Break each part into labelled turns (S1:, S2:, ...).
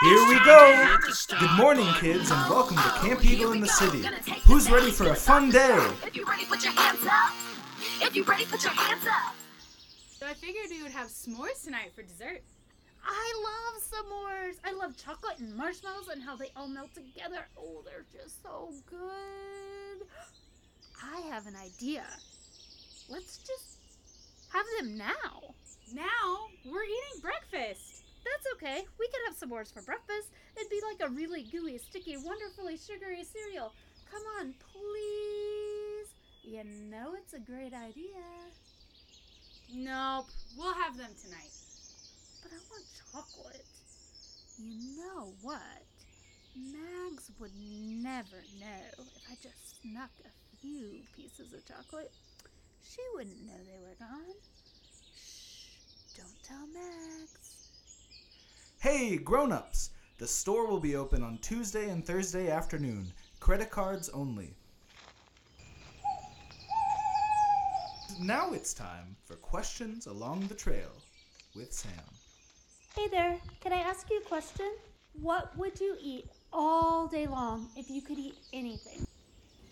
S1: Here we go! Good morning, kids, and welcome to Camp Eagle in the City. Who's ready for a fun day?
S2: If you ready, put your hands up. If you ready, put your hands up.
S3: So I figured we would have s'mores tonight for dessert.
S4: I love s'mores. I love chocolate and marshmallows and how they all melt together. Oh, they're just so good. I have an idea. Let's just have them now.
S3: Now we're eating breakfast.
S4: That's okay. We could have s'mores for breakfast. It'd be like a really gooey, sticky, wonderfully sugary cereal. Come on, please. You know it's a great idea.
S3: Nope, we'll have them tonight.
S4: But I want chocolate. You know what? Mags would never know if I just snuck a few pieces of chocolate. She wouldn't know they were gone. Shh, don't tell Mags.
S1: Hey, grown-ups! The store will be open on Tuesday and Thursday afternoon. Credit cards only. Now it's time for questions along the trail with Sam.
S4: Hey there, can I ask you a question? What would you eat all day long if you could eat anything?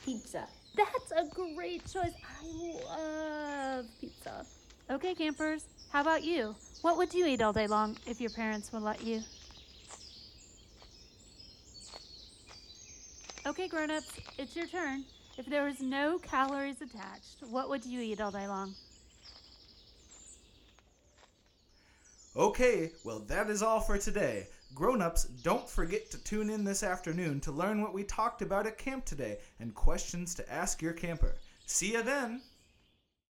S4: Pizza. That's a great choice. I love pizza. Okay, campers, how about you? What would you eat all day long if your parents would let you? Okay, grown-ups, it's your turn. If there was no calories attached, what would you eat all day long?
S1: Okay, well, that is all for today. Grown-ups, don't forget to tune in this afternoon to learn what we talked about at camp today and questions to ask your camper. See ya then!